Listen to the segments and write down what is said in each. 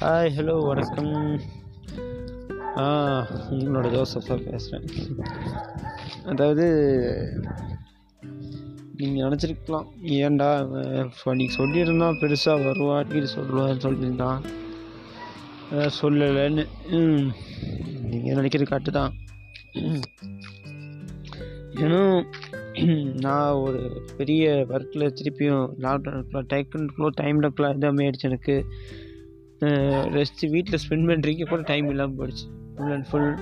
Hi hello வணக்கம். ஆ உங்களோட ஜோசஃபாக பேசுகிறேன் அதாவது நீங்கள் நினச்சிருக்கலாம் ஏன்டா நீங்கள் சொல்லியிருந்தான் பெருசாக வருவா அடிக்கடி சொல்லுவான்னு சொல்லியிருந்தான் அதான் சொல்லலைன்னு நீங்கள் நினைக்கிறது காட்டு தான். ஏன்னா நான் ஒரு பெரிய ஒர்க்கில் திருப்பியும் லாக்டவுனுக்குள்ள டைக்குள்ள டைம்லக்குள்ள இதாமே ஆயிடுச்சு எனக்கு. ரெஸ்ட்டு வீட்டில் ஸ்பெண்ட் பண்ணுறதுக்கு கூட டைம் இல்லாமல் போயிடுச்சு. Full and full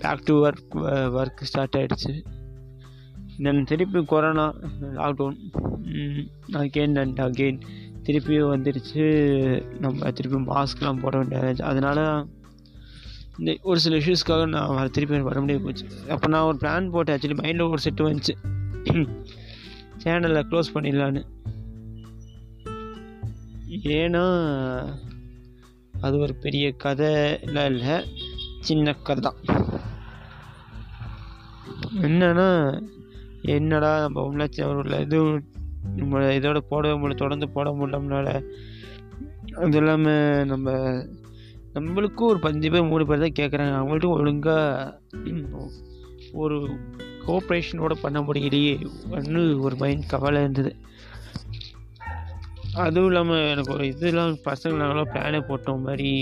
back to work work start ஆகிடுச்சு தென் திருப்பி corona lockdown again and again திருப்பியும் வந்துடுச்சு நம்ம திருப்பி மாஸ்க்லாம் போட வேண்டிய அதனால் இந்த ஒரு சில இஷ்யூஸ்க்காக நான் வர திருப்பி வர முடியாது போச்சு. அப்போ நான் ஒரு பிளான் போட்டேன். ஆக்சுவலி மைண்டில் ஒரு செட்டு வந்துச்சு. சேனலை க்ளோஸ் பண்ணிடலான்னு ஏன்னா அது ஒரு பெரிய கதைலாம் இல்லை சின்ன கதை தான் என்னன்னா என்னடா நம்ம உள்ள எதுவும் இது நம்ம இதோட போடவே முடியல தொடர்ந்து போட முடியலம்னால அது இல்லாமல் நம்ம நம்மளுக்கும் ஒரு பஞ்சு பேர் மூணு பேர் தான் கேட்குறாங்க அவங்கள்ட்டும் ஒழுங்காக ஒரு கோஆப்ரேஷனோட பண்ண முடியலையே ஒன்று ஒரு மைண்ட் கவலை இருந்தது. அதுவும் இல்லாமல் எனக்கு ஒரு இதெல்லாம் பசங்க நாங்களாம் பிளானே போட்டோம் மாதிரி.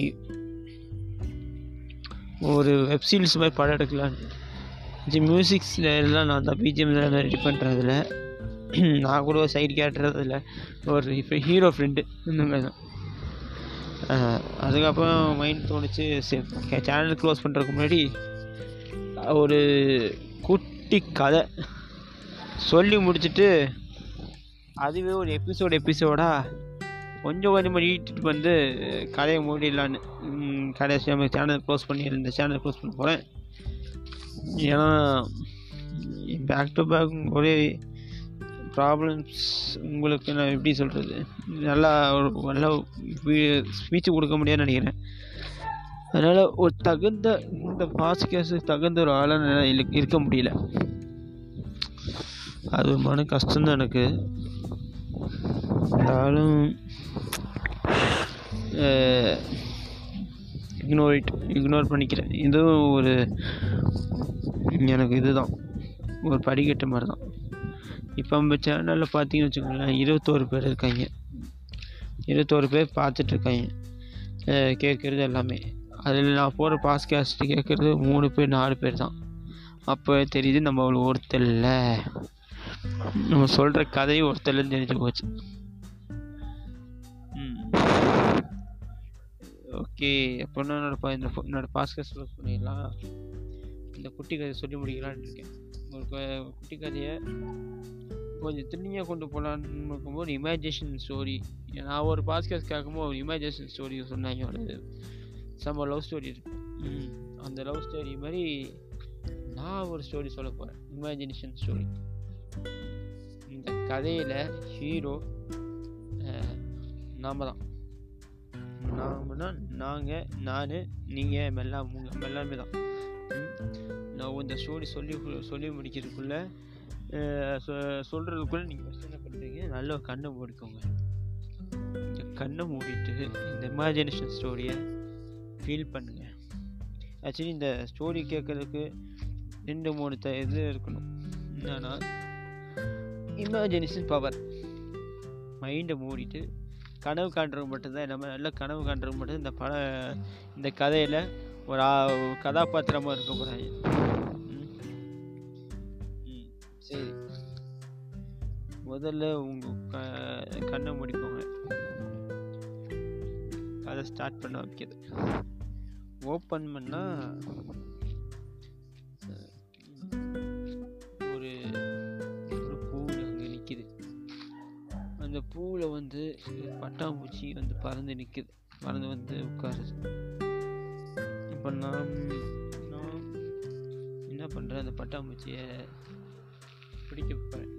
ஒரு வெப் சீரிஸ் மாதிரி படம் எடுக்கலான்னு மியூசிக்ஸில் எல்லாம் நான் தான் பிஜிஎம் தான் ரெடி பண்ணுறதில்ல நான் கூட ஒரு சைடு கேட்டுறதில்ல. ஒரு இப்போ ஹீரோ ஃப்ரெண்டு இந்த மாதிரி தான். அதுக்கப்புறம் மைண்ட் தோணுச்சு சேனல் க்ளோஸ் பண்ணுறதுக்கு முன்னாடி ஒரு குட்டி கதை. சொல்லி முடிச்சுட்டு அதுவே ஒரு எபிசோடு எபிசோடாக கொஞ்சம் கொஞ்சமாக நீட்டிட்டு வந்து கடையை மூடிடலான்னு கடைசி நம்ம சேனல் க்ளோஸ் பண்ணி இந்த சேனல் க்ளோஸ் பண்ண போகிறேன் ஏன்னா பேக் டு பேக் ஒரே ப்ராப்ளம்ஸ் உங்களுக்கு நான் எப்படி சொல்கிறது நல்லா ஒரு நல்லா ஸ்பீச் கொடுக்க முடியாதுன்னு நினைக்கிறேன். அதனால் ஒரு தகுந்த இந்த பாஸ்கேஸுக்கு தகுந்த ஒரு ஆளாக இருக்க முடியல. அது மன கஷ்டம்தான் எனக்கு. இருந்தாலும் இக்னோர் இட் இக்னோர் பண்ணிக்கிறேன். இதுவும் ஒரு எனக்கு இதுதான். ஒரு படிக்கட்டு மாதிரி தான் இப்போ நம்ம சேனலில் பார்த்தீங்கன்னு வச்சுக்கோங்களேன் இருபத்தோரு பேர் இருக்காங்க. இருபத்தோரு பேர் பார்த்துட்ருக்காங்க கேட்குறது எல்லாமே. அதில் நான் போகிற பாஸ்காஸ்ட்டு கேட்குறது மூணு பேர் நாலு பேர் தான். அப்போ தெரியுது நம்ம அவ்வளோ ஒருத்தர் இல்லை. நம்ம சொல்கிற கதையும் ஒருத்தர்லேருந்து தெரிஞ்சு போச்சு. ஓகே எப்போனா என்னோட இந்த என்னோட பாஸ்காஸ்ட் க்ளோஸ் பண்ணிடலாம் இந்த குட்டி கதையை சொல்லி முடிக்கலான்னு இருக்கேன். ஒரு குட்டி கதையை கொஞ்சம் திரும்பியாக கொண்டு போகலான்னு இருக்கும்போது இமேஜினேஷன் ஸ்டோரி நான் ஒரு பாஸ்காஸ்ட் கேட்கும்போது ஒரு இமேஜினேஷன் ஸ்டோரி சொன்னாங்க. ஒரு செம்ம லவ் ஸ்டோரி இருக்கு. அந்த லவ் ஸ்டோரி மாதிரி நான் ஒரு ஸ்டோரி சொல்ல போகிறேன் இமேஜினேஷன் ஸ்டோரி இந்த கதையில் ஹீரோ நாம் தான். நாமனா நாங்கள் நான் நீங்கள் எல்லாம் உங்கள் எல்லாமே தான். நான் இந்த ஸ்டோரி சொல்லி சொல்லி முடிக்கிறதுக்குள்ளே சொல்கிறதுக்குள்ளே நீங்கள் ஃபஸ்ட் என்ன பண்ணுறீங்க நல்ல கண்ணை மூடிக்கோங்க. இந்த கண்ணை மூடிட்டு இந்த இமேஜினேஷன் ஸ்டோரியை ஃபீல் பண்ணுங்கள் ஆக்சுவலி இந்த ஸ்டோரி கேட்குறதுக்கு ரெண்டு மூணு த இது இருக்கணும். என்னன்னா இமேஜினேஷன் பவர் மைண்டை மூடிட்டு கனவு காண்றவங்க மட்டும்தான் நம்ம நல்ல கனவு காண்றவங்க மட்டும் இந்த பட இந்த கதையில் ஒரு கதாபாத்திரமாக இருக்க போகிறாங்க சரி. முதல்ல உங்கள் க கண்ணை முடிப்போங்க கதை ஸ்டார்ட் பண்ண வைக்கிறது. ஓப்பன் பண்ணால் அந்த பூவில் வந்து பட்டாம்பூச்சி வந்து பறந்து நிற்குது பறந்து வந்து உட்காருது. இப்போ நான் நான் என்ன பண்ணுறேன் அந்த பட்டாம்பூச்சியை பிடிக்க போகிறேன்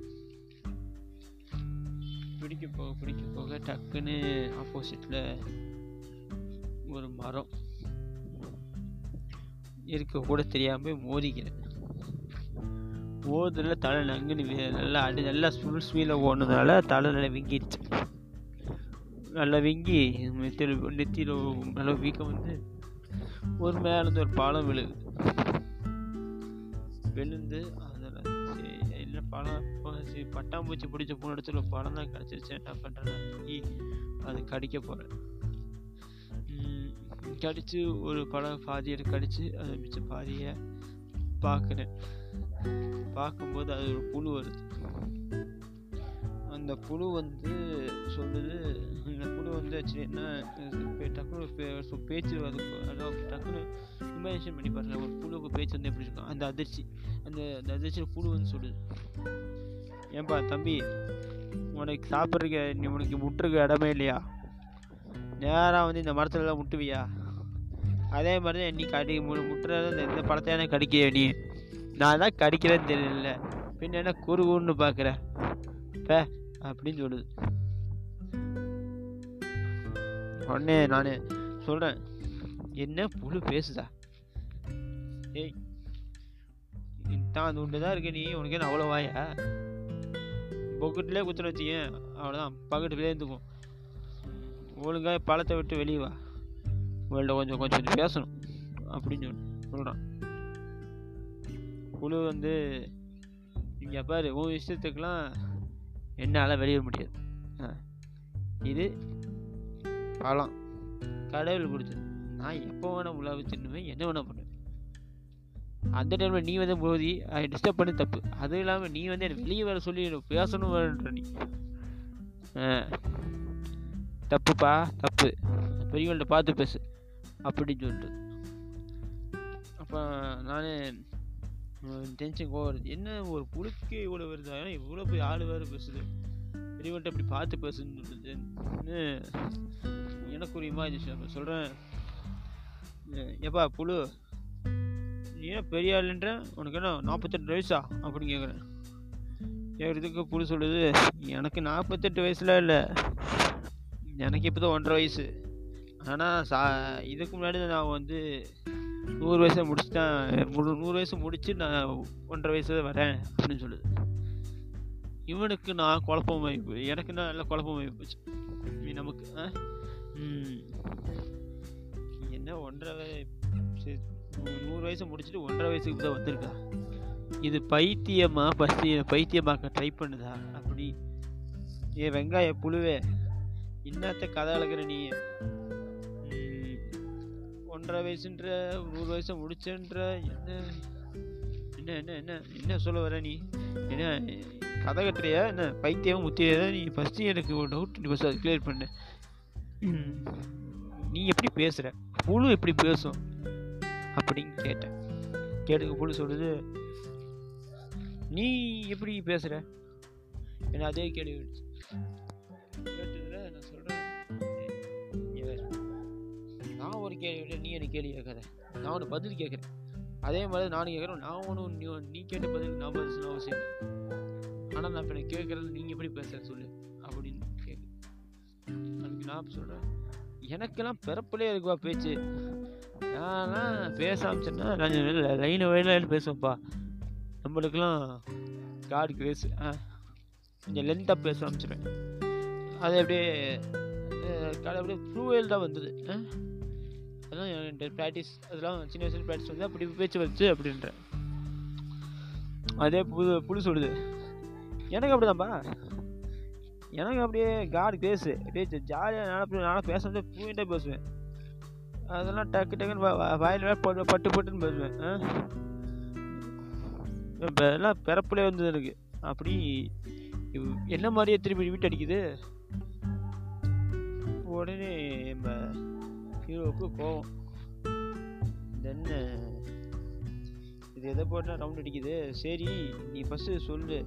பிடிக்க போக பிடிக்க போக டக்குன்னு ஆப்போசிட்டில் ஒரு மரம் இருக்க. கூட தெரியாமல் மோதிக்கிறேன் ஓதுல தலை நங்குன்னு நல்லா அடி நல்லா ஃபுல் ஸ்பீடில் ஓடுனதுனால தலை நல்லா விங்கிடுச்சு. நல்லா வீங்கி நெத்தியில் நெத்தியில் நல்லா வீக்கம் வந்து ஒரு மேலேருந்து ஒரு பாலம் விழுது விழுந்து அதில் சரி இல்லை பழம் சரி பட்டாம்பூச்சி பிடிச்ச போன இடத்துல ஒரு பழம் தான் கிடச்சிருச்சு. என்ன பண்ணுறேன்னு சொல்லி அது கடிக்க போகிறேன் கடித்து ஒரு பழம் பாதியை கடித்து அதை மிச்ச பாதியை பார்க்குறேன் பார்க்கும்போது அது ஒரு புழு வருது அந்த புழு வந்து சொல்லுது இந்த புழு வந்து ஆக்சுவலி என்ன டக்குனு பேச்சு அது டக்குனு இமேஜினேஷன் பண்ணி பாருங்க. ஒரு புழுக்கு பேச்சு வந்து எப்படி இருக்கும்? அந்த அதிர்ச்சி அந்த அந்த அதிர்ச்சியில் புழு வந்து சொல்லுது. ஏன்பா தம்பி உனக்கு சாப்பிட்றதுக்கு நீ உனக்கு முட்டுருக்க இடமே இல்லையா? நேராக வந்து இந்த மரத்துலலாம் முட்டுவியா அதே மாதிரி தான் நீ கடி முட்டுறத இந்த படத்தையான பழத்தையான நீ? நான் தான் கடிக்கிறேன்னு தெரியல. பின்ன என்ன குறுகுன்னு பார்க்குறேன் பே அப்படின்னு சொல்லுது. உடனே நான் சொல்கிறேன் என்ன புழு பேசுதா? ஏய் தான் அந்த உண்டு தான் இருக்க நீ? உனக்கு என்ன அவ்வளோ வாயா? பொக்கெட்லேயே குத்துற வச்சியேன் அவ்வளோதான் பக்கெட்டுலேயே இருந்துக்கும் ஒழுங்காக பழத்தை விட்டு வெளியே வா. உங்கள்கிட்ட கொஞ்சம் கொஞ்சம் பேசணும். அப்படின்னு சொல்லி சொல்கிறான் புழு வந்து இங்கே பாரு உன் இஷ்டத்துக்கெலாம் என்னால் வெளியே வர முடியாது. இது பழம் கடவுள் கொடுத்தது. நான் எப்போ வேணால் உலா வச்சுருவேன் என்ன வேணால் பண்ணுவேன். அந்த டைமில் நீ வந்து மோதி அதை டிஸ்டர்ப் பண்ணி தப்பு. அதுவும் இல்லாமல் நீ வந்து என்னை வெளியே வர சொல்லி எனக்கு பேசணும் வேணுன்ற நீ. தப்புப்பா தப்பு. பெரியவங்கள்ட்ட பார்த்து பேசு. அப்படின்னு சொல்லிட்டு. அப்போ நான் டென்ஷன் கோவம் வருது. என்ன ஒரு புழுக்கே இவ்வளோ வருது? ஆனால் இவ்வளோ போய் ஆள் வேறு பேசுது. பெரியவன்ட்ட அப்படி பார்த்து பேசுன்னு சொல்லுது எனக்கு ஒரு இமேஜினேஷன் அப்போ சொல்கிறேன் ஏப்பா புழு ஏன் பெரிய ஆளுன்ற? உனக்கு என்ன நாற்பத்தெட்டு வயசா? அப்படின்னு கேட்குறேன் கேட்குறதுக்கு புழு சொல்லுது. எனக்கு நாற்பத்தெட்டு வயசுலாம் இல்லை. எனக்கு இப்போ தான் ஒன்றரை வயசு. ஆனால் சா இதுக்கு முன்னாடி நான் வந்து நூறு வயசை முடிச்சுட்டேன் நூறு வயசு முடிச்சு நான் ஒன்றரை வயசு வரேன் அப்படின்னு சொல்லுது. இவனுக்கு நான் குழப்பமாகி போய் எனக்கு நான் நல்லா குழப்பமாகி போச்சு. நீ நமக்கு ஆ? என்ன ஒன்றரை சரி, நூறு வயசு முடிச்சுட்டு ஒன்றரை வயசுக்கு தான் வந்திருக்கா? இது பைத்தியமா பஸ்தி பைத்தியமாக்க ட்ரை பண்ணுதா? அப்படி. ஏ வெங்காய புழுவே இன்னத்த கதை அழகிற நீ ஒன்றரை வயசுன்ற நூறு வயசை முடிச்சன்ற என்ன என்ன என்ன என்ன என்ன சொல்ல வர நீ? என்ன கதை கட்டுறியா? என்ன பைத்தியம் முத்திரியா? நீ ஃபஸ்ட்டு எனக்கு ஒரு டவுட் நீ ஃபஸ்ட் அது கிளியர் பண்ணு. நீ எப்படி பேசுகிற புழு எப்படி பேசும்? அப்படின்னு கேட்டேன். கேட்டுக்க புழு சொல்லுது நீ எப்படி பேசுகிற என்ன அதே கேள்வி நான் ஒரு கேள்வி நீ எனக்கு கேள்வி கேட்காத. நான் உனக்கு பதில் கேட்குறேன். அதே மாதிரி நானும் கேட்குறேன். நான் ஒன்றும் நீ நீ கேட்ட பதில் நான் பதில் சொல்ல அவசியம் இல்லை ஆனால் நான் இப்போ எனக்கு கேட்குறது நீங்கள் எப்படி பேசுகிறேன் சொல்லு அப்படின்னு கேட்கு அதுக்கு நான் சொல்கிறேன் எனக்கெல்லாம் பிறப்புலே இருக்குவா பேச்சு? நான்லாம் பேச ஆரம்பிச்சேன்னா லைன் வயலில் பேசுவேன்ப்பா. நம்மளுக்கெல்லாம் காடு கிரேஸ் ஆ கொஞ்சம் லென்த்தாக பேச ஆரம்பிச்சிருவேன். அது அப்படியே கடை அப்படியே ஃப்ளூவல் தான் வந்தது. அதெல்லாம் அதான் ப்ராக்டிஸ் அதெல்லாம் சின்ன வயசுல ப்ராக்டிஸ் வந்து அப்படி பேச்சு வச்சு அப்படின்ற. அதே புது புது சொல்லுது. எனக்கு அப்படிதான்ப்பா. எனக்கு அப்படியே காட் பேசு அப்படியே ஜாலியாக நானும் நானும் பேசுறது ஃப்ளூயண்ட்டாக பேசுவேன். அதெல்லாம் டக்கு டக்குன்னு வாயில் பட்டு பட்டு பட்டுன்னு பேசுவேன். ஆ? இப்போ எல்லாம் பிறப்புலே வந்தது எனக்கு. அப்படி என்ன மாதிரியே திருப்பி வீட்டு அடிக்குது உடனே நம்ம ஹீரோவுக்கு கோவம். தென் இது எதை போட்டால் ரவுண்ட் அடிக்குது? சரி நீ ஃபஸ்ட்டு சொல்லு.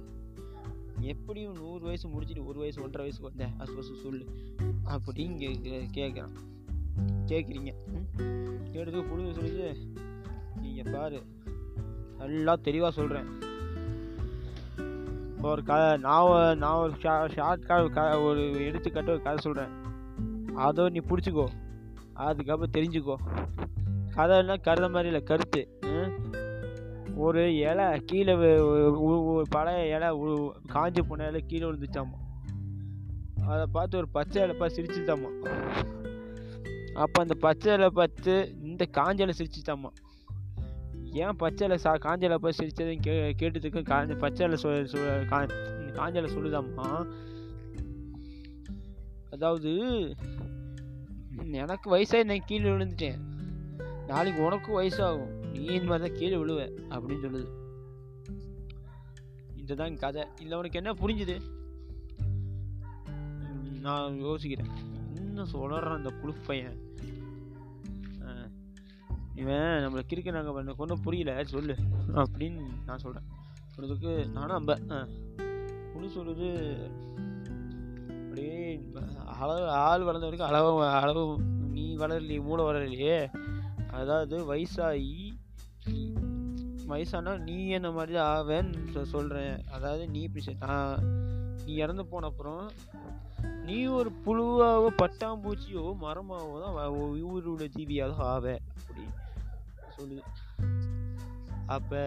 எப்படியும் நூறு வயசு முடிச்சுட்டு ஒரு வயசு ஒன்றரை வயசுக்கு வந்தேன் அது ஃபஸ்ட்டு சொல்லு. அப்படின்னு கே கேட்குறான் கேட்குறீங்க கேட்டதுக்கு புழுது சொல்லுது நீங்கள் பாரு. நல்லா தெளிவாக சொல்கிறேன் ஒரு க நான் நான் ஒரு ஷா ஷார்ட் க ஒரு எடுத்துக்காட்டு ஒரு கதை சொல்கிறேன் அதோ நீ பிடிச்சிக்கோ. அதுக்கப்புறம் தெரிஞ்சுக்கோ. கதைன்னா கருத மாதிரி இல்லை கருத்து. ஒரு இலை கீழே ஒரு பழைய இலை காஞ்சி போன இலை கீழே விழுந்துச்சாமா? அதை பார்த்து ஒரு பச்சை இலப்பா சிரிச்சுட்டாமா அப்போ அந்த பச்சை இலை பார்த்து இந்த காஞ்ச இலை சிரிச்சுட்டாமா ஏன் பச்சை இலை சா காஞ்ச இலை பார்த்து சிரிச்சதுன்னு கே கேட்டதுக்கு காஞ்ச பச்சை இலை சொ சொ கா காஞ்ச இலை சொல்லுதாம்மா அதாவது எனக்கு வயசாகி நான் கீழே விழுந்துட்டேன். நாளைக்கு உனக்கும் வயசாகும். நீ இந்த மாதிரி தான் கீழே விழுவ அப்படின்னு சொல்லுது. இதுதான் கதை. இல்லை உனக்கு என்ன புரிஞ்சுது? நான் யோசிக்கிறேன். இன்னும் சொல்கிறான் அந்த புழு பையன் இவன் நம்மளை கிறுக்க நாங்கள் பண்ண ஒன்றும் புரியல சொல்லு அப்படின்னு நான் சொல்கிறேன் சொல்கிறதுக்கு நானும் நம்ப ஆ. புழு சொல்கிறது அப்படியே அளவு ஆள் வளர்ந்த வரைக்கும் அளவு அளவு நீ வளரலையே மூளை வளரலையே. அதாவது வயசாகி வயசானா நீ என்ன மாதிரி தான் ஆவேன்னு சொ- அதாவது நீ இப்படி நான் நீ இறந்து போன அப்புறம் நீ ஒரு புழுவாவோ பட்டாம்பூச்சியோ மரமாவோ தான் வ- ஒ- ஜீவியாக ஆவ அப்படி சொல்லுது அப்போ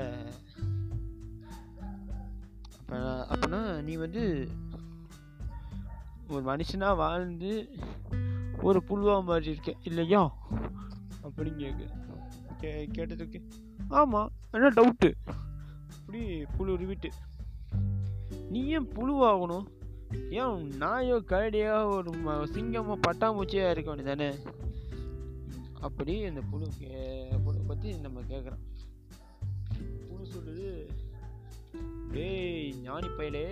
அப்போ அப்பனா நீ வந்து ஒரு மனுஷனா வாழ்ந்து ஒரு புழுவா மாதிரி இருக்க இல்லையா? அப்படின்னு கேட்கு கே கேட்டதுக்கு? ஆமாம் என்ன டவுட்டு அப்படி புழு ரிவிட்டு நீ ஏன் புழுவாகணும் ஏன் நாயோ கரடியோ ஒரு சிங்கமோ பட்டாம்பூச்சியாக இருக்க வேண்டியதானே? அப்படி அந்த புழு கே புழு பற்றி நம்ம கேட்குறோம் புழு சொல்லுது டேய் ஞானி பயலே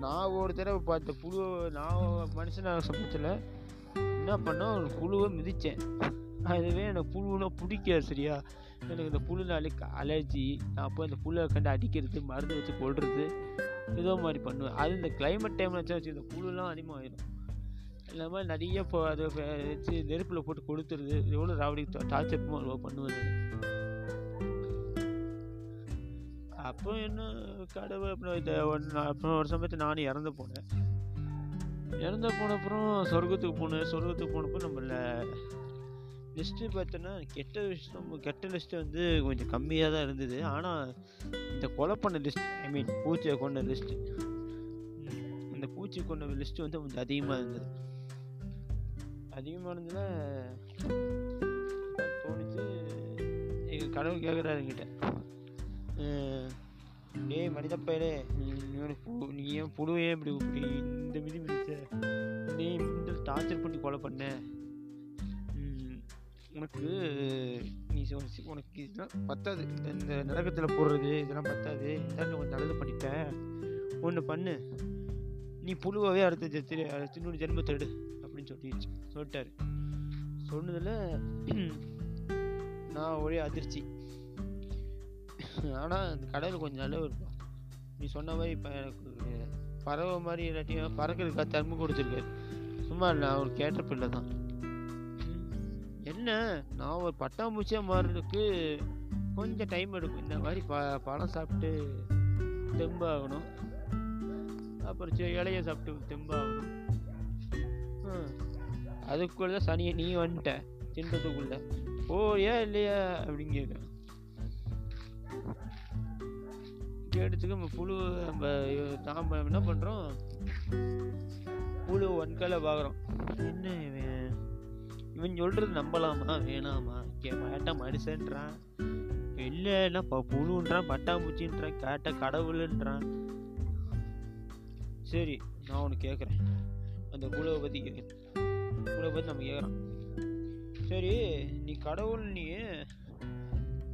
நான் ஒரு தடவை பார்த்த புழு நான் மனுஷனாக சமயத்தில் என்ன பண்ணேன் ஒரு புழுவை மிதித்தேன் அதுவே எனக்கு புழுனா பிடிக்காது சரியா? எனக்கு இந்த புழுனாலே அலர்ஜி. நான் போய் அந்த புழுவை கண்டு அடிக்கிறது மருந்து வச்சு கொள்வது ஏதோ மாதிரி பண்ணுவேன். அது இந்த கிளைமேட் டைமில் வச்சு வச்சு இந்த புழுலாம் அதிகமாகிடும் இந்த மாதிரி நிறைய இப்போ அதை வச்சு நெருப்பில் போட்டு கொடுத்துருது எவ்வளோ ராவடி டார்ச்சர் அவ்வளோ பண்ணுவேன் அப்போ என்ன கடவுள் அப்புறம் இந்த ஒன்று அப்புறம் ஒரு சமயத்தில் நானும் இறந்து போனேன். இறந்து போன அப்புறம் சொர்க்கத்துக்கு போனேன். சொர்க்கத்துக்கு போனப்போ நம்மள லிஸ்ட்டு பார்த்தோன்னா கெட்ட விஷயம் கெட்ட லிஸ்ட்டு வந்து கொஞ்சம் கம்மியாக தான் இருந்தது. ஆனால் இந்த கொலை பண்ண லிஸ்ட் ஐ மீன் பூச்சியை கொண்ட லிஸ்ட்டு அந்த பூச்சி கொண்ட லிஸ்ட்டு வந்து கொஞ்சம் அதிகமாக இருந்தது. அதிகமாக இருந்ததில் தோணுச்சு. எங்கள் கடவுள் கேட்குறாரு என்கிட்ட. டேய் நீ நீ ஏன் புழுவே இப்படி இப்படி இந்த மிதி மிதிச்ச? நீ இந்த டார்ச்சர் பண்ணி கொலை பண்ண? உனக்கு நீ உனக்கு இதெல்லாம் பத்தாது. இந்த நரகத்தில் போடுறது இதெல்லாம் பத்தாது. இதெல்லாம் கொஞ்சம் நல்லது பண்ணிட்டேன் ஒன்று பண்ணு. நீ புழுவாகவே அடுத்த ஜெத்திரி அடுத்த இன்னொரு ஜென்மத்தை எடு அப்படின்னு சொல்லிடுச்சு. சொல்லிட்டாரு. சொன்னதில் நான் ஒரே அதிர்ச்சி. ஆனால் அந்த கடையில் கொஞ்சம் நல்ல ஒரு நீ சொன்ன மாதிரி இப்போ எனக்கு பறவை மாதிரி இல்லாட்டியும் பறக்கிறதுக்காக தன்மை கொடுத்துருக்காரு சும்மா நான் ஒரு கேட்ட பிள்ளை தான். என்ன? நான் ஒரு பட்டாம்பூச்சியாக மாறுறதுக்கு கொஞ்சம் டைம் எடுக்கும். இந்த மாதிரி ப பழம் சாப்பிட்டு தெம்பாகணும். அப்புறம் சி- இலைய சாப்பிட்டு தெம்பாகணும். ஆகணும் அதுக்குள்ளே தான் சனியை நீ வந்துட்ட. ஓ போறியா இல்லையா? அப்படின்னு கேட்குறேன் கேட்டதுக்கு நம்ம புழு நம்ம நாம் என்ன பண்ணுறோம் புழு ஒன்கலை பார்க்குறோம் என்ன இவன்? இவன் சொல்கிறது நம்பலாமா? வேணாமா? கேட்டா மனுஷன்றான். இல்லைன்னா இப்போ புழுன்றான் பட்டாம்பூச்சின்றான் கேட்ட கடவுளுன்றான். சரி நான் ஒன்று கேட்குறேன் அந்த புழுவை பற்றி கேட்குறேன் புழுவை பற்றி நம்ம கேட்குறான் சரி நீ கடவுள் நீ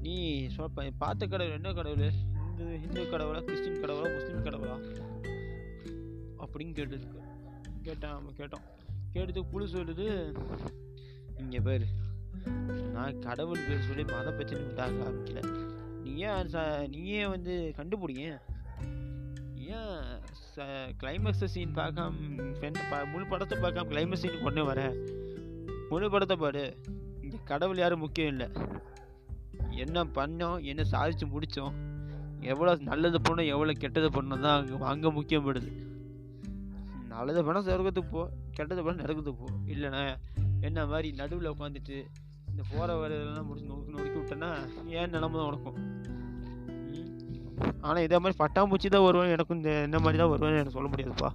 நீ சொ- பார்த்த கடவுள் என்ன கடவுள்? இந்து ஹிந்து கடவுளா கிறிஸ்டின் கடவுளா முஸ்லீம் கடவுளா அப்படின்னு கேட்டதுக்கு கேட்டான் நம்ம கேட்டோம். கேட்டதுக்கு புழு சொல்லுது இங்கே பேர். நான் கடவுள் பேர் சொல்லி மத பிரச்சனை உண்டாக ஆரம்பிக்கல. நீ ஏன் நீ நீயே வந்து கண்டுபிடிங்க? ஏன் ச கிளைமேக்ஸ் சீன் பார்க்காம ஃப்ரெண்ட் பா முழு படத்தை பார்க்காம கிளைமேக்ஸ் சீன் கொண்டு வர? முழு படத்தை பாடு இங்கே கடவுள் யாரும் முக்கியம் இல்லை. என்ன பண்ணோம் என்ன சாதிச்சு முடித்தோம் எவ்வளோ நல்லது பொண்ணு எவ்வளோ கெட்டது பொண்ணு தான் அங்கே அங்கே முக்கியப்படுது நல்லது பணம் சொர்க்கத்துக்கு போ கெட்டது பணம் நரகத்துக்கு போ. இல்லைண்ணா என்ன மாதிரி நடுவில் உட்காந்துட்டு இந்த போகிற வரதெல்லாம் முடிச்சு நொறுக்கி நொறுக்கி விட்டேன்னா ஏன் நிலமை தான் உனக்கும்? ஆனால் இதே மாதிரி பட்டாம்பூச்சி தான் வருவேன் எனக்கும் இந்த இந்த மாதிரி தான் வருவேன்னு எனக்கு சொல்ல முடியாதுப்பா.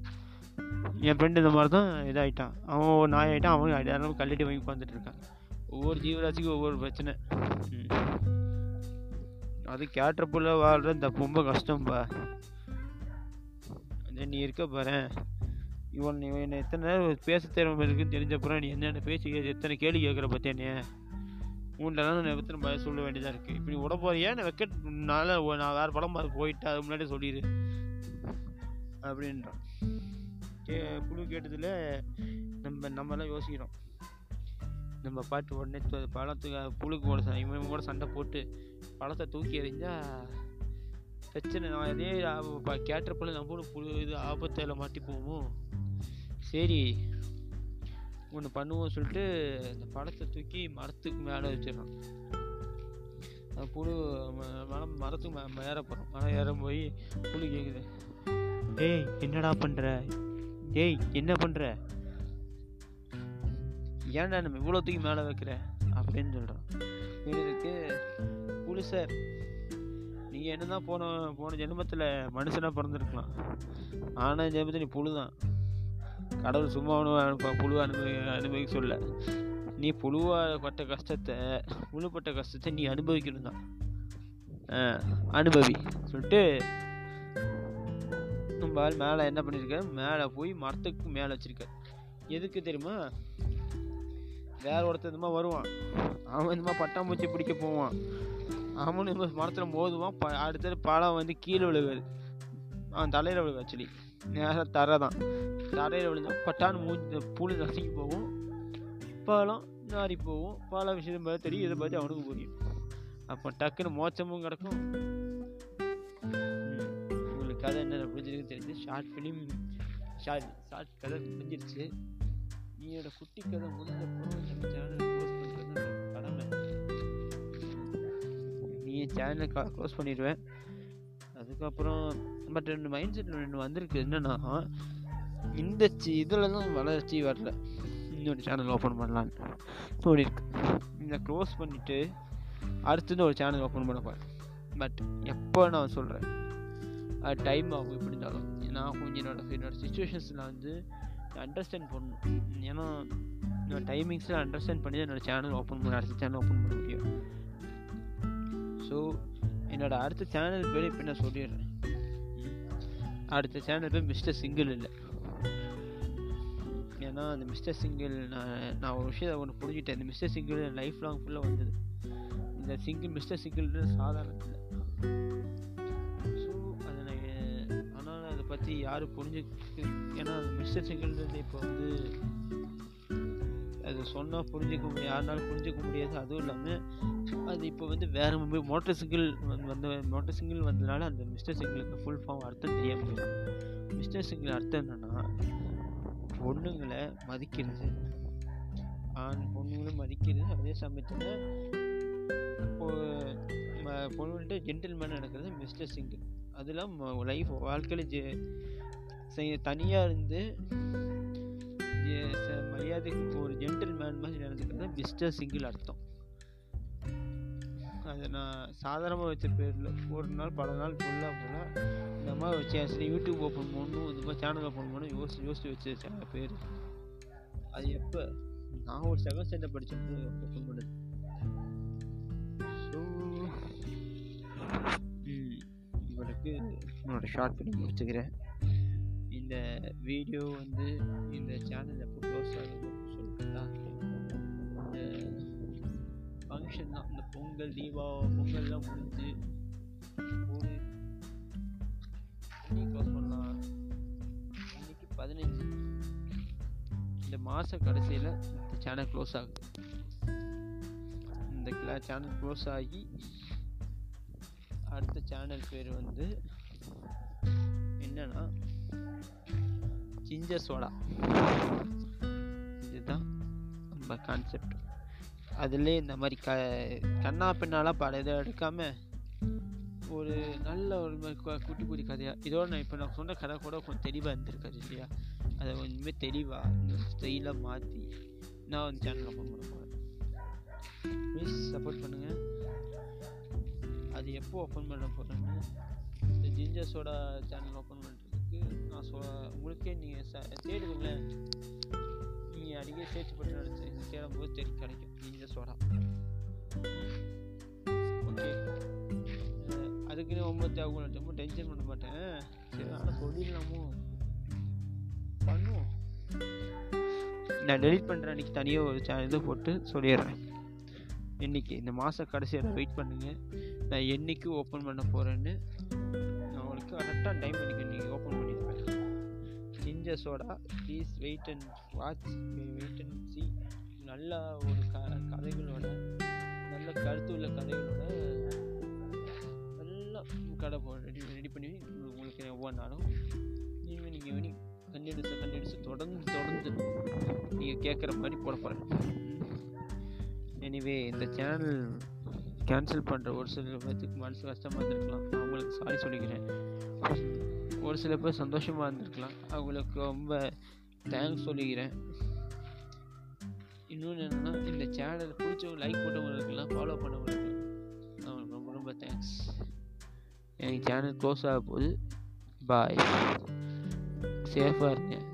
என் ஃப்ரெண்டு இந்த மாதிரி தான் இதாகிட்டான் அவன் ஒரு நாய் ஆகிட்டான் அவன் அடையாளம் கல்லட்டி வாங்கி உட்காந்துட்டு இருக்கான். ஒவ்வொரு ஜீவராசிக்கும் ஒவ்வொரு பிரச்சனை. அது கேட்டப்புள்ள வாழ்ற இந்த ரொம்ப கஷ்டம்பா. அது நீ இருக்க பாரு. இவன் நீ எத்தனை நேரம் பேச திறமை இருக்குன்னு தெரிஞ்சப்புறம் நீ என்னென்ன பேசி எத்தனை கேள்வி கேட்குற பற்றியா உண்டெல்லாம் நான் எத்தனை பதில் சொல்ல வேண்டியதாக இருக்குது இப்படி விட போறியா? நான் வைக்கனால நான் வேறு படம் பார்த்து போயிட்டு அது முன்னாடியே சொல்லிடு அப்படின்றான். கே புழு கேட்டதில் நம்ம நம்மலாம் யோசிக்கிறோம். நம்ம பாட்டு உடனே பழத்துக்கு புழுக்கு கூட இவன் கூட சண்டை போட்டு பழத்தை தூக்கி எறிஞ்சா பிரச்சனை. நான் அதே கேட்டப்பல நம்ம புழு இது ஆபத்தில் மாட்டி போவோம் சரி ஒன்று பண்ணுவோம் சொல்லிட்டு அந்த பழத்தை தூக்கி மரத்துக்கு மேலே வச்சிடறான் அந்த புழு மரம் மரத்துக்கு மே மேலே போகிறோம் மரம் ஏற போய் புழு கேட்குது டேய் என்னடா பண்ணுற டேய் என்ன பண்ணுற ஏன்டா நம்ம இவ்வளோ தூக்கி மேலே வைக்கிற? அப்படின்னு சொல்கிறான் இதுக்கு புழு சார். நீங்கள் என்ன தான் போன போன ஜென்மத்தில் மனுஷனாக பிறந்திருக்கலாம். ஆனால் ஜென்மத்தில் நீ புழு தான் கடவுள் சும்மா ஒன்றும் புழு அனுபவி அனுபவிக்க சொல்ல. நீ புழுவாக பட்ட கஷ்டத்தை புழுப்பட்ட கஷ்டத்தை நீ அனுபவிக்கணும் தான். அனுபவி. சொல்லிட்டு நம்ம மேலே என்ன பண்ணியிருக்க மேலே போய் மரத்துக்கு மேலே வச்சிருக்க. எதுக்கு தெரியுமா? வேற ஒருத்தன் இந்த மாதிரி வருவான். அவன் இந்த மாதிரி பட்டாம்பூச்சி பிடிக்க போவான். அவனும் மரத்தில் மோதுவான். ப அடுத்தது பழம் வந்து கீழே விழுகாது. அவன் தலையில் விழுகு ஆக்சுவலி நேராக தரை தான் தரையில் விழுந்தா பட்டான்னு மூஞ்சி புழு நசுக்கி போகும். பழம் நாரி போகும். பல விஷயம் பார்த்து தெரியும். இதை பார்த்து அவனுக்கு புரியும். அப்போ டக்குன்னு மோச்சமும் கிடக்கும். உங்களுக்கு கதை என்ன புரிஞ்சிருக்கு தெரிஞ்சு ஷார்ட் ஃபிலிம் ஷார்ட் ஷார்ட் கதை முடிஞ்சிருச்சு. நீயோட குட்டி கதை முடிஞ்ச பொருள் நம்ம சேனல் என் சேனலை க்ளோஸ் பண்ணிடுவேன். அதுக்கப்புறம் பட் ரெண்டு மைண்ட் செட் ரெண்டு வந்திருக்கு. என்னென்னா இந்த சி இதில் தான் வளர்ச்சி வரல. இன்னொரு சேனல் ஓப்பன் பண்ணலான்னு தோணிருக்கு. இந்த க்ளோஸ் பண்ணிவிட்டு அடுத்தது ஒரு சேனல் ஓப்பன் பண்ண போகிறேன் பட் எப்போ நான் சொல்கிறேன் அது டைம் ஆகும் எப்படி இருந்தாலும். நான் கொஞ்சம் என்னோடய என்னோடய சுச்சுவேஷன்ஸில் வந்து அண்டர்ஸ்டாண்ட் பண்ணணும். ஏன்னா என்னோடய டைமிங்ஸில் அண்டர்ஸ்டாண்ட் பண்ணி தான் என்னோடய சேனல் ஓப்பன் பண்ண அடுத்த சேனல் ஓப்பன் பண்ண முடியும். ஸோ என்னோட அடுத்த சேனல் பேர் இப்போ நான் சொல்லிடுறேன். அடுத்த சேனல் பேர் மிஸ்டர் சிங்கிள் இல்லை. ஏன்னா அந்த மிஸ்டர் சிங்கிள் நான் நான் ஒரு விஷயத்தை ஒன்று புரிஞ்சுட்டேன் இந்த மிஸ்டர் சிங்கிள் லைஃப் லாங் ஃபுல்லாக வந்தது. இந்த சிங்கிள் மிஸ்டர் சிங்கிள்னு சாதாரண இல்லை ஸோ அதை நான் ஆனால் அதை பற்றி யாரும் புரிஞ்சு ஏன்னா மிஸ்டர் சிங்கிள்ன்றது இப்போ வந்து அது சொன்னால் புரிஞ்சிக்க முடியாது யாருனாலும் புரிஞ்சிக்க முடியாது. அதுவும் இல்லாமல் அது இப்போ வந்து வேறு மொபைல் மோட்டர் சைக்கிள் வந்து மோட்டர் சிங்கிள் வந்ததுனால அந்த மிஸ்டர் சிங்கிளுக்கு ஃபுல் ஃபார்ம் அர்த்தம் தெரிய போயிடும் மிஸ்டர் சைக்கிள் அர்த்தம் என்னென்னா பொண்ணுங்களை மதிக்கிறது. ஆண் பொண்ணுங்களும் மதிக்கிறது. அதே சமயத்தில் பொண்ணுகிட்ட ஜென்டில்மேன் நடக்கிறது மிஸ்டர் சிங்கிள். அதெல்லாம் லைஃப் வாழ்க்கையில் ஜெ தனியாக இருந்து மரியாதைக்கு ஒரு ஜென்டில்மேன் மாதிரி நடந்துக்கிறது மிஸ்டர் சிங்கிள் அர்த்தம். அதை நான் சாதாரணமாக வச்ச பேரில் ஒரு நாள் பல நாள் ஃபுல்லாக ஃபுல்லாக இந்த மாதிரி வச்சேன் சரி யூடியூப் ஓப்பன் பண்ணணும் இந்த மாதிரி சேனல் ஓப்பன் பண்ணணும் யோசிச்சு யோசிச்சு வச்சு சேனல் பேர். அது எப்போ? நான் ஒரு செகண்ட் ஸ்டாண்டர்ட் படிச்சப்போ ஓப்பன் பண்ணது. ஸோ உங்களுக்கு என்னோட ஷார்ட் பண்ணி முடிச்சுக்கிறேன் இந்த வீடியோ வந்து இந்த சேனல் எப்போ க்ளோஸ் ஆகுதுன்னு சொல்லிட்டுங்களா இந்த ஃபங்க்ஷன் தான் இந்த பொங்கல் தீபா பொங்கல்லாம் முடிஞ்சு ஒரு இன்னைக்கு க்ளோஸ் பண்ணலாம். இன்னைக்கு பதினஞ்சு. இந்த மாத கடைசியில் இந்த சேனல் க்ளோஸ் ஆகுது. இந்த கிளா சேனல் க்ளோஸ் ஆகி அடுத்த சேனல் பேர் வந்து என்னன்னா ஜிஞ்சர் சோடா இதுதான் நம்ம கான்செப்ட் அதிலே இந்த மாதிரி க கண்ணா பின்னாலாம் பல இதை எடுக்காமல் ஒரு நல்ல ஒரு மாதிரி குட்டி குட்டி கதையாக இதோட நான் இப்போ நான் சொன்ன கதை கூட கொஞ்சம் தெளிவாக இருந்திருக்காது இல்லையா அதை கொஞ்சமே தெளிவாக இந்த ஸ்டைலாக மாற்றி நான் வந்து சேனல் ஓப்பன் பண்ண போகிறேன் ப்ளீஸ் சப்போர்ட் பண்ணுங்கள் அது எப்போ ஓப்பன் பண்ண போகிறேன்னு இந்த ஜிஞ்சர் சோடா சேனல் ஓப்பன் பண்ணுறதுக்கு நான் நான் சொ உங்களுக்கே நீங்கள் ச தேடுவீங்களேன் நீங்கள் அடிக்கடி சேர்ச் பண்ணி நினச்சி தேடும்போது தெரி கிடைக்கும். நீங்கள் சோடா ஓகே. அதுக்குன்னு ரொம்ப தேவை ரொம்ப டென்ஷன் பண்ண மாட்டேன். சரி ஆனால் சொல்லிடலாமோ? பண்ணுவோம். நான் டெலிட் பண்ணுற அன்றைக்கி தனியாக ஒரு சேனல் இது போட்டு சொல்லிடுறேன். இன்னைக்கு இந்த மாத கடைசியில் வெயிட் பண்ணுங்கள் நான் என்னைக்கு ஓப்பன் பண்ண போகிறேன்னு நான் உங்களுக்கு கரெக்டாக டைம் பண்ணிக்கணும் ginger soda please wait and watch wait and see நல்ல ஒரு க கதைகளோட நல்ல கருத்து உள்ள கதைகளோட நல்லா கடை போ ரெடி ரெடி பண்ணி உங்களுக்கு ஒவ்வொரு நாளும் நீங்கள் நீங்கள் வேணி கண்டிடுச்சு தொடர்ந்து தொடர்ந்து நீங்கள் கேட்குற மாதிரி போட போகிறேன் எனிவே இந்த சேனல் கேன்சல் பண்ணுற ஒரு சில பேர்த்துக்கு மனசு கஷ்டமாக இருந்திருக்கலாம். அவங்களுக்கு சாரி சொல்லிக்கிறேன். ஒரு சில பேர் சந்தோஷமாக இருந்திருக்கலாம். அவங்களுக்கு ரொம்ப தேங்க்ஸ் சொல்லிக்கிறேன். இன்னொன்று என்னென்னா இந்த சேனல் பிடிச்சவங்க லைக் பண்ணவங்களுக்குலாம் ஃபாலோ பண்ணவங்களுக்கு அவங்களுக்கு ரொம்ப ரொம்ப தேங்க்ஸ் என் சேனல் க்ளோஸ் ஆக போகுது. பாய் சேஃபாக இருங்க.